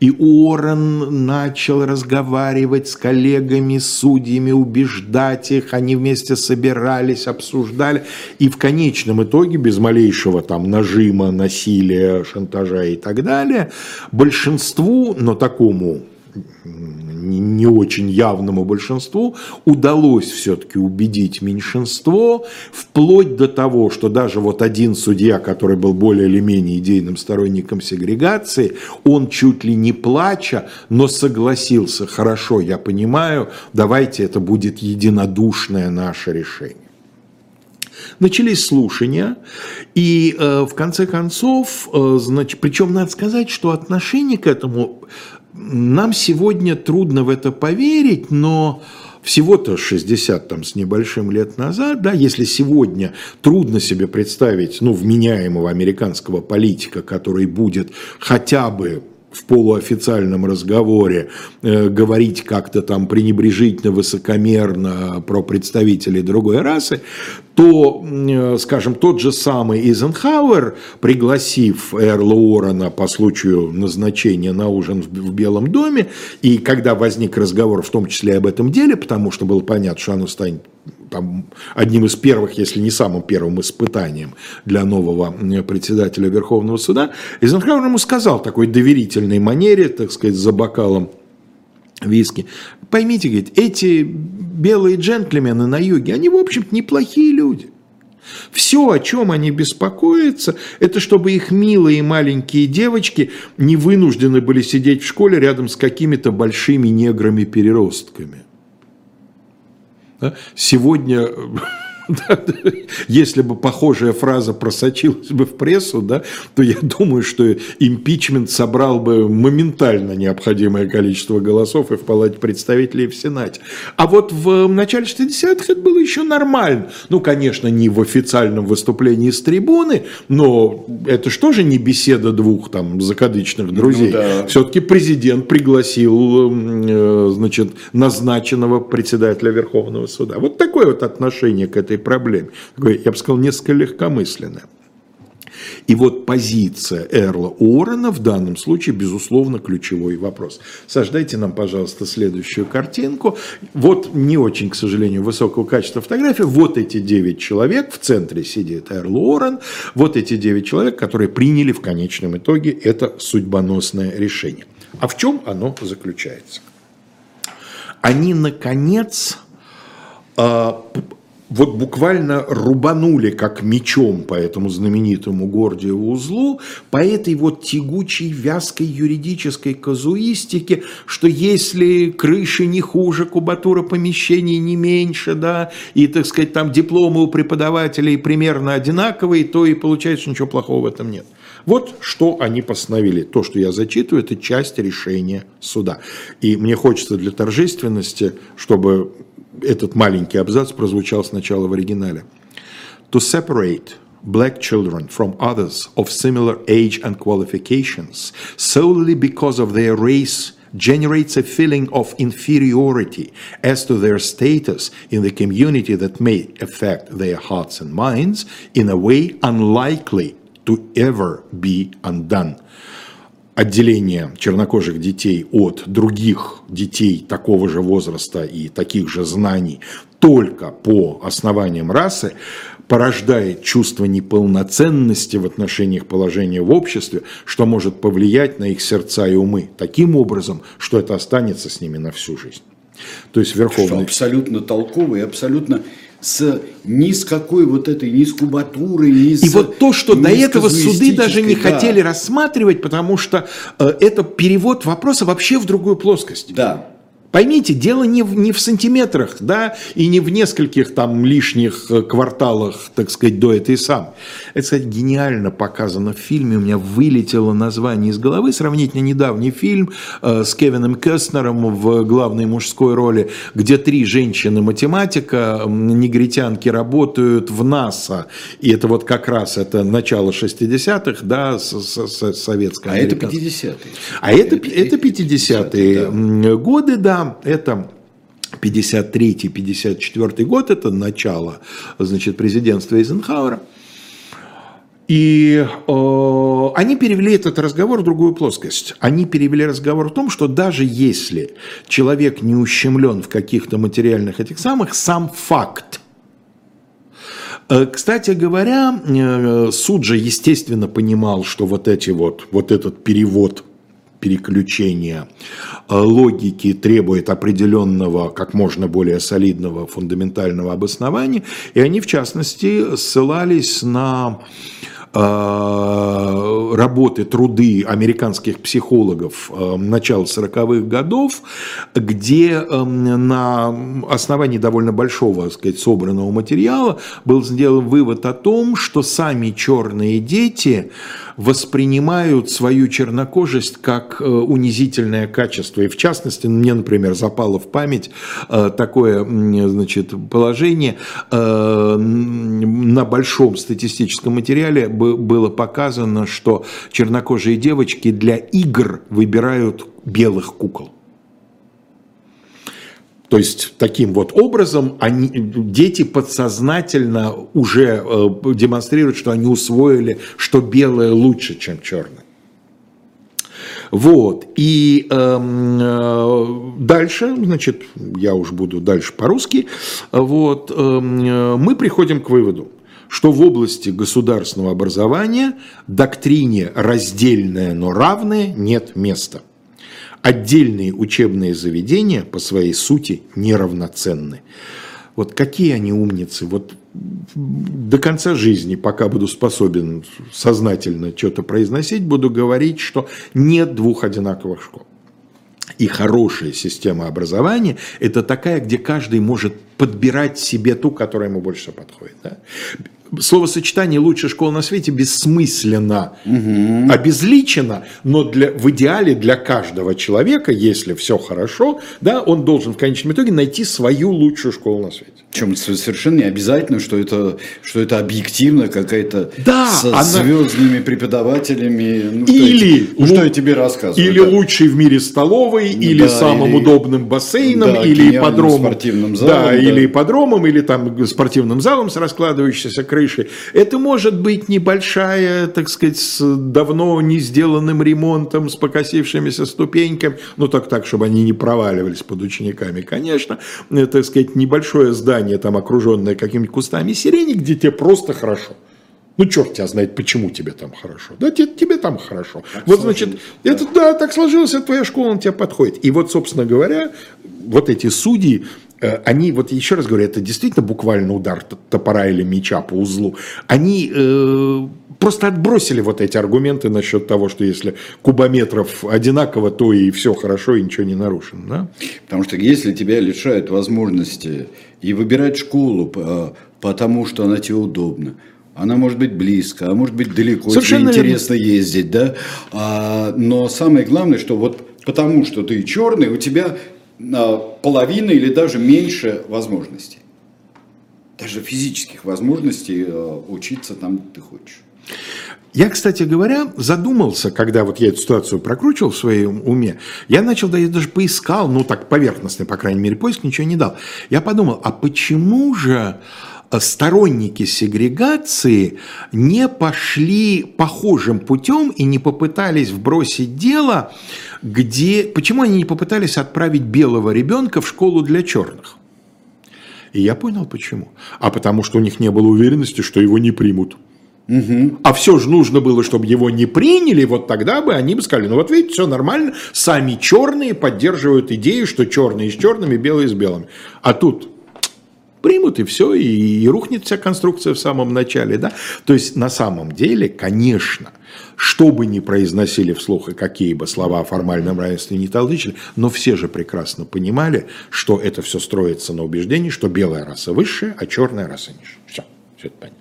И Уоррен начал разговаривать с коллегами, судьями, убеждать их, они вместе собирались, обсуждали, и в конечном итоге, без малейшего там нажима, насилия, шантажа и так далее, большинству, но такому не очень явному большинству удалось все-таки убедить меньшинство, вплоть до того, что даже вот один судья, который был более или менее идейным сторонником сегрегации, он чуть ли не плача, но согласился, хорошо, я понимаю, давайте это будет единодушное наше решение. Начались слушания, и э, в конце концов, э, значит, причем надо сказать, что отношение к этому нам сегодня трудно в это поверить, но всего-то 60 там, с небольшим лет назад, да, если сегодня трудно себе представить ну, вменяемого американского политика, который будет хотя бы в полуофициальном разговоре э, говорить как-то там пренебрежительно, высокомерно про представителей другой расы, то, э, скажем, тот же самый Эйзенхауэр, пригласив Эрла Уоррена по случаю назначения на ужин в Белом доме, и когда возник разговор в том числе об этом деле, потому что было понятно, что оно станет там, одним из первых, если не самым первым испытанием для нового председателя Верховного суда, Эйзенхауэр ему сказал такой доверительной манере, так сказать, за бокалом виски. Поймите, говорит, эти белые джентльмены на юге, они, в общем-то, неплохие люди. Все, о чем они беспокоятся, это чтобы их милые маленькие девочки не вынуждены были сидеть в школе рядом с какими-то большими неграми-переростками. Сегодня Если бы похожая фраза просочилась бы в прессу, да, то я думаю, что импичмент собрал бы моментально необходимое количество голосов и в Палате представителей, и в Сенате. А вот в начале 60-х это было еще нормально. Ну, конечно, не в официальном выступлении с трибуны, но это же не беседа двух там закадычных ну друзей? Ну, да. Все-таки президент пригласил, э, значит, назначенного председателя Верховного суда. Вот такое вот отношение к этой этой проблеме. Я бы сказал, несколько легкомысленное. И вот позиция Эрла Уоррена в данном случае, безусловно, ключевой вопрос. Сождайте нам, пожалуйста, следующую картинку. Вот не очень, к сожалению, высокого качества фотография. Вот эти девять человек, в центре сидит Эрл Уоррен. Вот эти девять человек, которые приняли в конечном итоге это судьбоносное решение. А в чем оно заключается? Они, наконец, а, вот буквально рубанули как мечом по этому знаменитому Гордиеву узлу, по этой вот тягучей, вязкой юридической казуистике, что если крыши не хуже, кубатура помещений не меньше, да, и, так сказать, там дипломы у преподавателей примерно одинаковые, то и получается ничего плохого в этом нет. Вот что они постановили. То, что я зачитываю, это часть решения суда. И мне хочется для торжественности, чтобы этот маленький абзац прозвучал сначала в оригинале. To separate black children from others of similar age and qualifications solely because of their race, generates a feeling of inferiority as to their status in the community that may affect their hearts and minds in a way unlikely to ever be undone. Отделение чернокожих детей от других детей такого же возраста и таких же знаний только по основаниям расы порождает чувство неполноценности в отношении их положения в обществе, что может повлиять на их сердца и умы таким образом, что это останется с ними на всю жизнь. То есть Верховный... Что абсолютно толковый, абсолютно с ни с какой вот этой, ни с кубатурой, ни с... И вот то, что до этого суды даже не да. хотели рассматривать, потому что э, это перевод вопроса вообще в другую плоскость. Да. Поймите, дело не в, не в сантиметрах, да, и не в нескольких там лишних э, кварталах, так сказать, до этой сам. Это, кстати, гениально показано в фильме. У меня вылетело название из головы. Сравнительно недавний фильм э, с Кевином Кестнером в главной мужской роли, где три женщины-математика, негритянки, работают в НАСА. И это вот как раз это начало 60-х, да, с, с. А это 50-е. А это, это 50-е да. годы, да это 53-54 год, это начало значит, президентства Эйзенхауэра. И э, они перевели этот разговор в другую плоскость. Они перевели разговор в том, что даже если человек не ущемлен в каких-то материальных этих самых, сам факт. Э, кстати говоря, э, суд же, естественно, понимал, что вот эти вот, вот этот перевод переключения. Э, логики требует определенного, как можно более солидного фундаментального обоснования, и они, в частности, ссылались на Э, работы, труды американских психологов э, начала 40-х годов, где эм, на основании довольно большого, так сказать, собранного материала был сделан вывод о том, что сами черные дети воспринимают свою чернокожесть как э, унизительное качество. И в частности, мне, например, запало в память такое значит, положение на большом статистическом материале было показано, что чернокожие девочки для игр выбирают белых кукол. То есть таким вот образом они, дети подсознательно уже э, демонстрируют, что они усвоили, что белое лучше, чем черное. Вот. И эм, э, дальше, значит, я уж буду дальше по-русски, вот, эм, э, мы приходим к выводу, что в области государственного образования доктрине раздельное, но равное нет места. Отдельные учебные заведения по своей сути неравноценны. Вот какие они умницы. Вот до конца жизни, пока буду способен сознательно что-то произносить, буду говорить, что нет двух одинаковых школ. И хорошая система образования – это такая, где каждый может подбирать себе ту, которая ему больше подходит. Да? Словосочетание «лучшая школа на свете» бессмысленно, угу. обезличено, но для, в идеале для каждого человека, если все хорошо, да, он должен в конечном итоге найти свою лучшую школу на свете. Причем совершенно не обязательно, что это, что это объективно какая-то да, со она... звездными преподавателями. Ну, или ну, что я тебе рассказываю. Или да. лучший в мире столовой, да, или самым или, удобным бассейном, да, или ипподромом. спортивным залом. Да, да, или ипподромом, или там спортивным залом с раскладывающейся крышей. Это может быть небольшая, так сказать, с давно не сделанным ремонтом, с покосившимися ступеньками, ну так так, чтобы они не проваливались под учениками, конечно, э, так сказать, небольшое здание, там, окруженное какими-нибудь кустами сирени, где тебе просто хорошо. Ну, черт тебя знает, почему тебе там хорошо. Да, тебе, тебе там хорошо. Так вот, значит, да. это, да, так сложилось, это твоя школа, он тебе подходит. И вот, собственно говоря, вот эти судьи, э, они, вот еще раз говорю, это действительно буквально удар топора или меча по узлу. Они э, просто отбросили вот эти аргументы насчет того, что если кубометров одинаково, то и все хорошо, и ничего не нарушено. Да? Потому что если тебя лишают возможности и выбирать школу, потому что она тебе удобна, она может быть близко, а может быть далеко, Совершенно интересно верно. ездить, да. А, но самое главное, что вот потому что ты черный, у тебя а, половина или даже меньше возможностей. Даже физических возможностей а, учиться там, где ты хочешь. Я, кстати говоря, задумался, когда вот я эту ситуацию прокручивал в своем уме, я начал, да я даже поискал, ну так поверхностный, по крайней мере, поиск ничего не дал. Я подумал, а почему же сторонники сегрегации не пошли похожим путем и не попытались вбросить дело, где... Почему они не попытались отправить белого ребенка в школу для черных? И я понял почему. А потому что у них не было уверенности, что его не примут. Угу. А все же нужно было, чтобы его не приняли, вот тогда бы они бы сказали, ну вот видите, все нормально, сами черные поддерживают идею, что черные с черными, белые с белыми. А тут примут и все, и, и рухнет вся конструкция в самом начале. Да? То есть на самом деле, конечно, что бы ни произносили вслух и какие бы слова о формальном равенстве не толдычили, но все же прекрасно понимали, что это все строится на убеждении, что белая раса высшая, а черная раса ниже. Все, все это понятно.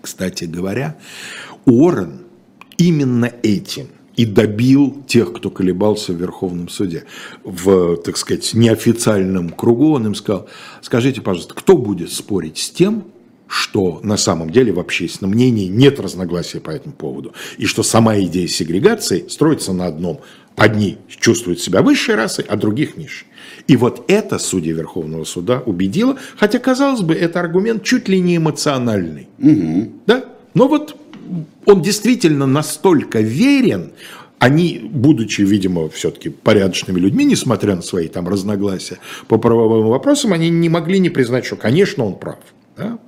Кстати говоря, Уоррен именно этим и добил тех, кто колебался в Верховном суде. В, так сказать, неофициальном кругу он им сказал, скажите, пожалуйста, кто будет спорить с тем, что на самом деле в общественном мнении нет разногласия по этому поводу, и что сама идея сегрегации строится на одном. Одни чувствуют себя высшей расой, а других ниже. И вот это судья Верховного суда убедило, хотя, казалось бы, это аргумент чуть ли не эмоциональный. Угу. Да? Но вот он действительно настолько верен, они, будучи, видимо, все-таки порядочными людьми, несмотря на свои там разногласия по правовым вопросам, они не могли не признать, что, конечно, он прав. Да?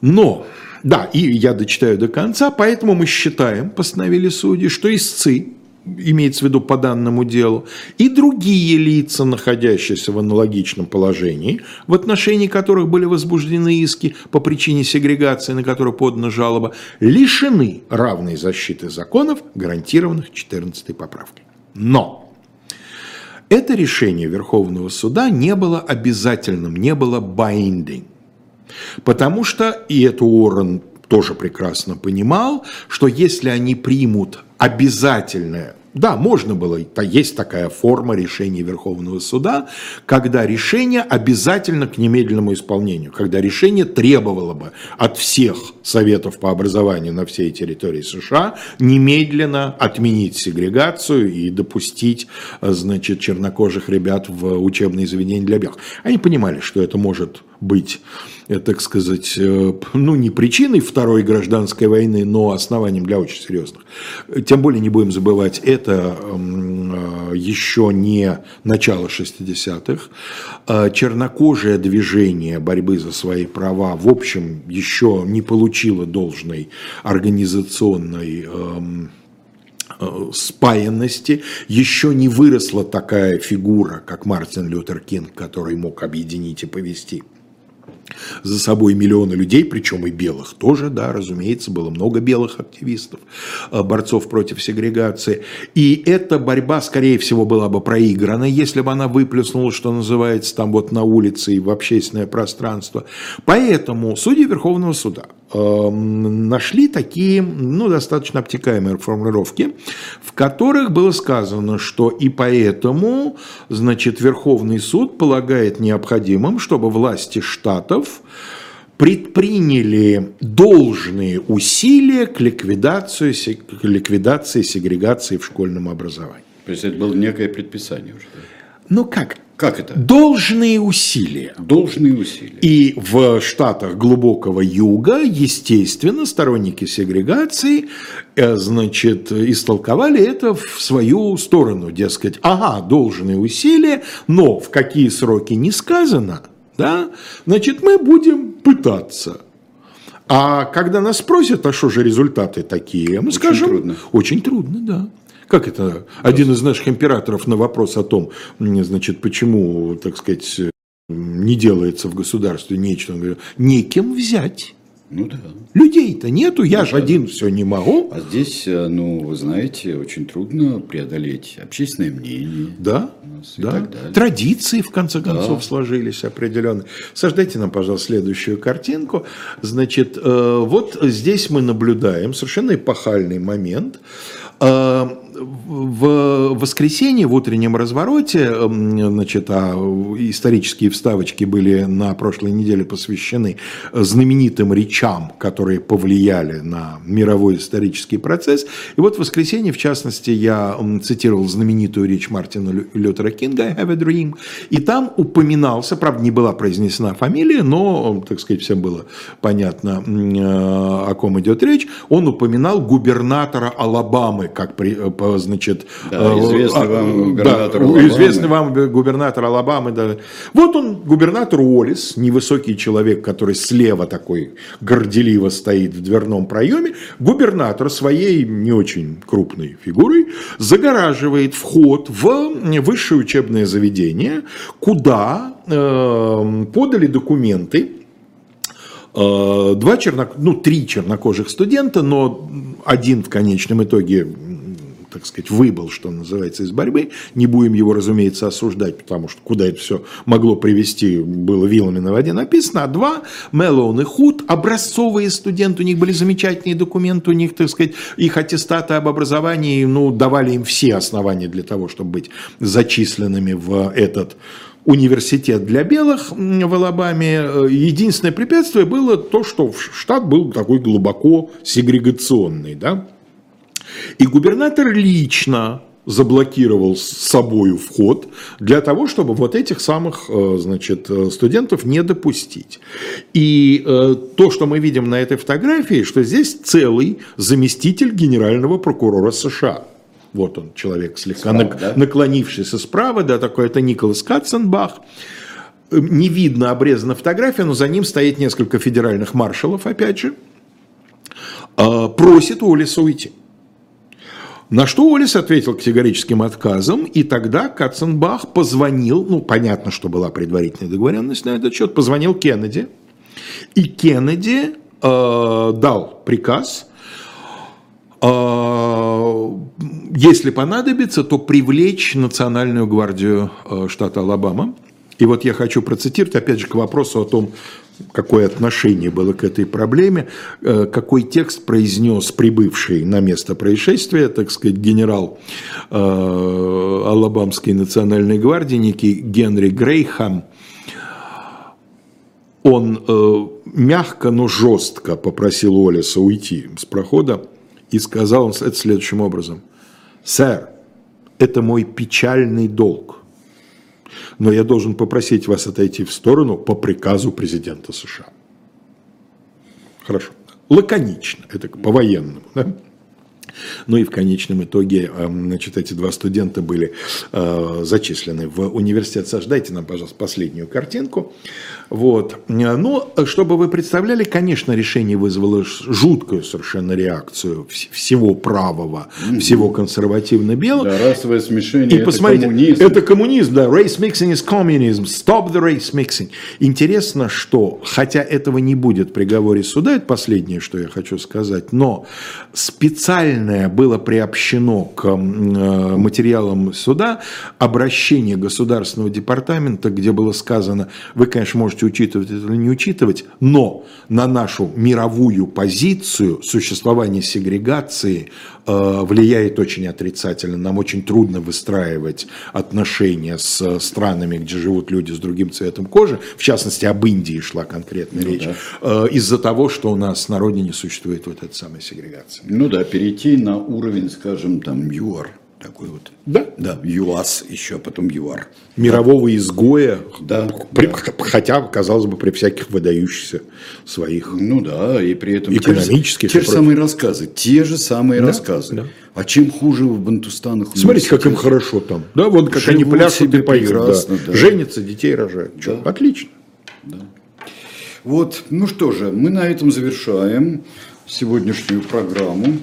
Но, да, и я дочитаю до конца, поэтому мы считаем, постановили судьи, что истцы, имеется в виду по данному делу, и другие лица, находящиеся в аналогичном положении, в отношении которых были возбуждены иски по причине сегрегации, на которую подана жалоба, лишены равной защиты законов, гарантированных 14 поправкой. Но это решение Верховного суда не было обязательным, не было binding. Потому что, и это Уоррен тоже прекрасно понимал, что если они примут обязательное да, можно было, есть такая форма решения Верховного суда, когда решение обязательно к немедленному исполнению, когда решение требовало бы от всех советов по образованию на всей территории США немедленно отменить сегрегацию и допустить, значит, чернокожих ребят в учебные заведения для белых. Они понимали, что это может быть Э, так сказать, э, ну, не причиной Второй гражданской войны, но основанием для очень серьезных. Тем более не будем забывать, это э, еще не начало 60-х. Чернокожее движение борьбы за свои права, в общем, еще не получило должной организационной спаянности, еще не выросла такая фигура, как Мартин Лютер Кинг, который мог объединить и повести за собой миллионы людей, причем и белых тоже, да, разумеется, было много белых активистов, э, борцов против сегрегации. И эта борьба, скорее всего, была бы проиграна, если бы она выплеснула, что называется, там вот на улице и в общественное пространство. Поэтому судьи Верховного суда нашли такие, ну, достаточно обтекаемые формулировки, в которых было сказано, что и поэтому, значит, Верховный суд полагает необходимым, чтобы власти штатов предприняли должные усилия к ликвидации, к ликвидации сегрегации в школьном образовании. То есть это было некое предписание уже? Ну как? Как это? Должные усилия. Должные усилия. И в штатах глубокого юга, естественно, сторонники сегрегации, э, значит, истолковали это в свою сторону, дескать, ага, должные усилия, но в какие сроки не сказано, да, значит, мы будем пытаться. А когда нас спросят, а что же результаты такие, мы очень скажем, трудно. очень трудно, да. Как это? Один из наших императоров на вопрос о том, значит, почему, так сказать, не делается в государстве нечто, он говорит, некем взять. Ну да. Людей-то нету, я ну, же да. один все не могу. А здесь, э, ну, вы знаете, очень трудно преодолеть общественное мнение. Да, да. Традиции, в конце концов, да. сложились определенно. Сождайте нам, пожалуйста, следующую картинку. Значит, э, вот здесь мы наблюдаем совершенно эпохальный момент. В воскресенье в утреннем развороте, значит, а исторические вставочки были на прошлой неделе посвящены знаменитым речам, которые повлияли на мировой исторический процесс. И вот в воскресенье, в частности, я цитировал знаменитую речь Мартина Лютера Кинга «I have a dream», и там упоминался, правда, не была произнесена фамилия, но, так сказать, всем было понятно, о ком идет речь, он упоминал губернатора Алабамы, как, значит, значит, да, э, известный вам а, губернатор да, Алабамы. Известный вам губернатор Алабамы. Да. Вот он, губернатор Уоллес, невысокий человек, который слева такой горделиво стоит в дверном проеме, губернатор своей не очень крупной фигурой загораживает вход в высшее учебное заведение, куда э, подали документы э, два черно, ну, три чернокожих студента, но один в конечном итоге так сказать, выбыл, что называется, из борьбы. Не будем его, разумеется, осуждать, потому что куда это все могло привести, было вилами на воде написано. А два, Мэллоун и Худ, образцовые студенты, у них были замечательные документы, у них, так сказать, их аттестаты об образовании, ну, давали им все основания для того, чтобы быть зачисленными в этот университет для белых в Алабаме. Единственное препятствие было то, что штат был такой глубоко сегрегационный, да, и губернатор лично заблокировал с собою вход для того, чтобы вот этих самых э, значит, э, студентов не допустить. И э, то, что мы видим на этой фотографии, что здесь целый заместитель генерального прокурора США. Вот он, человек слегка справа, нак- да? наклонившийся справа, да, такой, это Николас Катценбах. Не видно обрезана фотография, но за ним стоит несколько федеральных маршалов, опять же. Просит Уоллеса уйти. На что Олис ответил категорическим отказом, и тогда Катценбах позвонил, ну, понятно, что была предварительная договоренность на этот счет, позвонил Кеннеди, и Кеннеди э, дал приказ, э, если понадобится, то привлечь Национальную гвардию э, штата Алабама. И вот я хочу процитировать, опять же, к вопросу о том, какое отношение было к этой проблеме, э, какой текст произнес прибывший на место происшествия, так сказать, генерал э, Алабамской национальной гвардии некий Генри Грейхам. Он э, мягко, но жестко попросил Олиса уйти с прохода и сказал он это следующим образом. «Сэр, это мой печальный долг но я должен попросить вас отойти в сторону по приказу президента США. Хорошо. Лаконично, это по-военному. Да? Ну и в конечном итоге, эм, значит, эти два студента были э, зачислены в университет США. Дайте нам, пожалуйста, последнюю картинку. Вот. Но, чтобы вы представляли, конечно, решение вызвало жуткую совершенно реакцию всего правого, всего консервативно-белого. Да, расовое смешение, и это посмотрите, коммунизм. Это коммунизм, да, race mixing is communism, stop the race mixing. Интересно, что, хотя этого не будет в приговоре суда, это последнее, что я хочу сказать, но специальное было приобщено к э, материалам суда обращение Государственного департамента, где было сказано, вы, конечно, можете учитывать это или не учитывать, но на нашу мировую позицию существование сегрегации влияет очень отрицательно. Нам очень трудно выстраивать отношения с странами, где живут люди с другим цветом кожи. В частности, об Индии шла конкретная ну, речь. Да. Э, из-за того, что у нас на родине существует вот эта самая сегрегация. Ну да, перейти на уровень, скажем, там, ЮАР такой вот. Да? Да, ЮАС еще, а потом ЮАР. Мирового изгоя. Да, при, да. Хотя, казалось бы, при всяких выдающихся своих. Ну да, и при этом экономических. Те же, те же самые рассказы. Те же самые да, рассказы. Да. А чем хуже в Бантустанах? Смотрите, как им хорошо там. Да, вот как Живут они пляшут и поют. Да. Да. Женятся, детей рожают. Да. Отлично. Да. Вот, ну что же, мы на этом завершаем сегодняшнюю программу.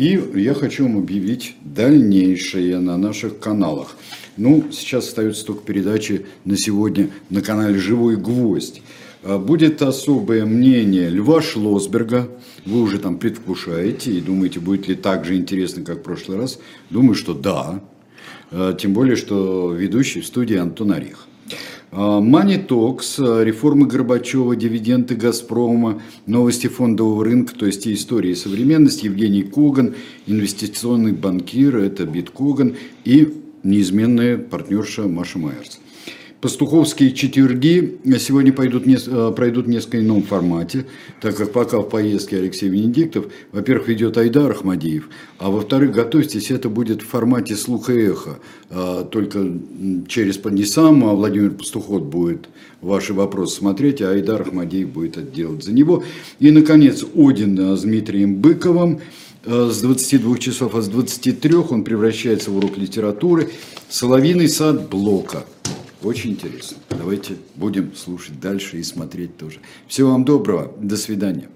И я хочу вам объявить дальнейшее на наших каналах. Ну, сейчас остается только передачи на сегодня на канале «Живой гвоздь». А, будет особое мнение Льва Шлосберга. Вы уже там предвкушаете и думаете, будет ли так же интересно, как в прошлый раз. Думаю, что да. А, тем более, что ведущий в студии Антон Орих. Money Talks, реформы Горбачева, дивиденды Газпрома, новости фондового рынка, то есть и истории и современность. Евгений Коган, инвестиционный банкир, это Биткоган и неизменная партнерша Маша Майерс. Пастуховские четверги сегодня пойдут, э, пройдут в несколько ином формате, так как пока в поездке Алексей Венедиктов, во-первых, ведет Айдар Ахмадиев, а во-вторых, готовьтесь, это будет в формате слуха и эха, а, только через не сам а Владимир Пастухов будет ваши вопросы смотреть, а Айдар Ахмадиев будет это делать за него. И, наконец, Один с Дмитрием Быковым э, с 22 часов, а с 23 он превращается в урок литературы «Соловиный сад Блока». Очень интересно. Давайте будем слушать дальше и смотреть тоже. Всего вам доброго. До свидания.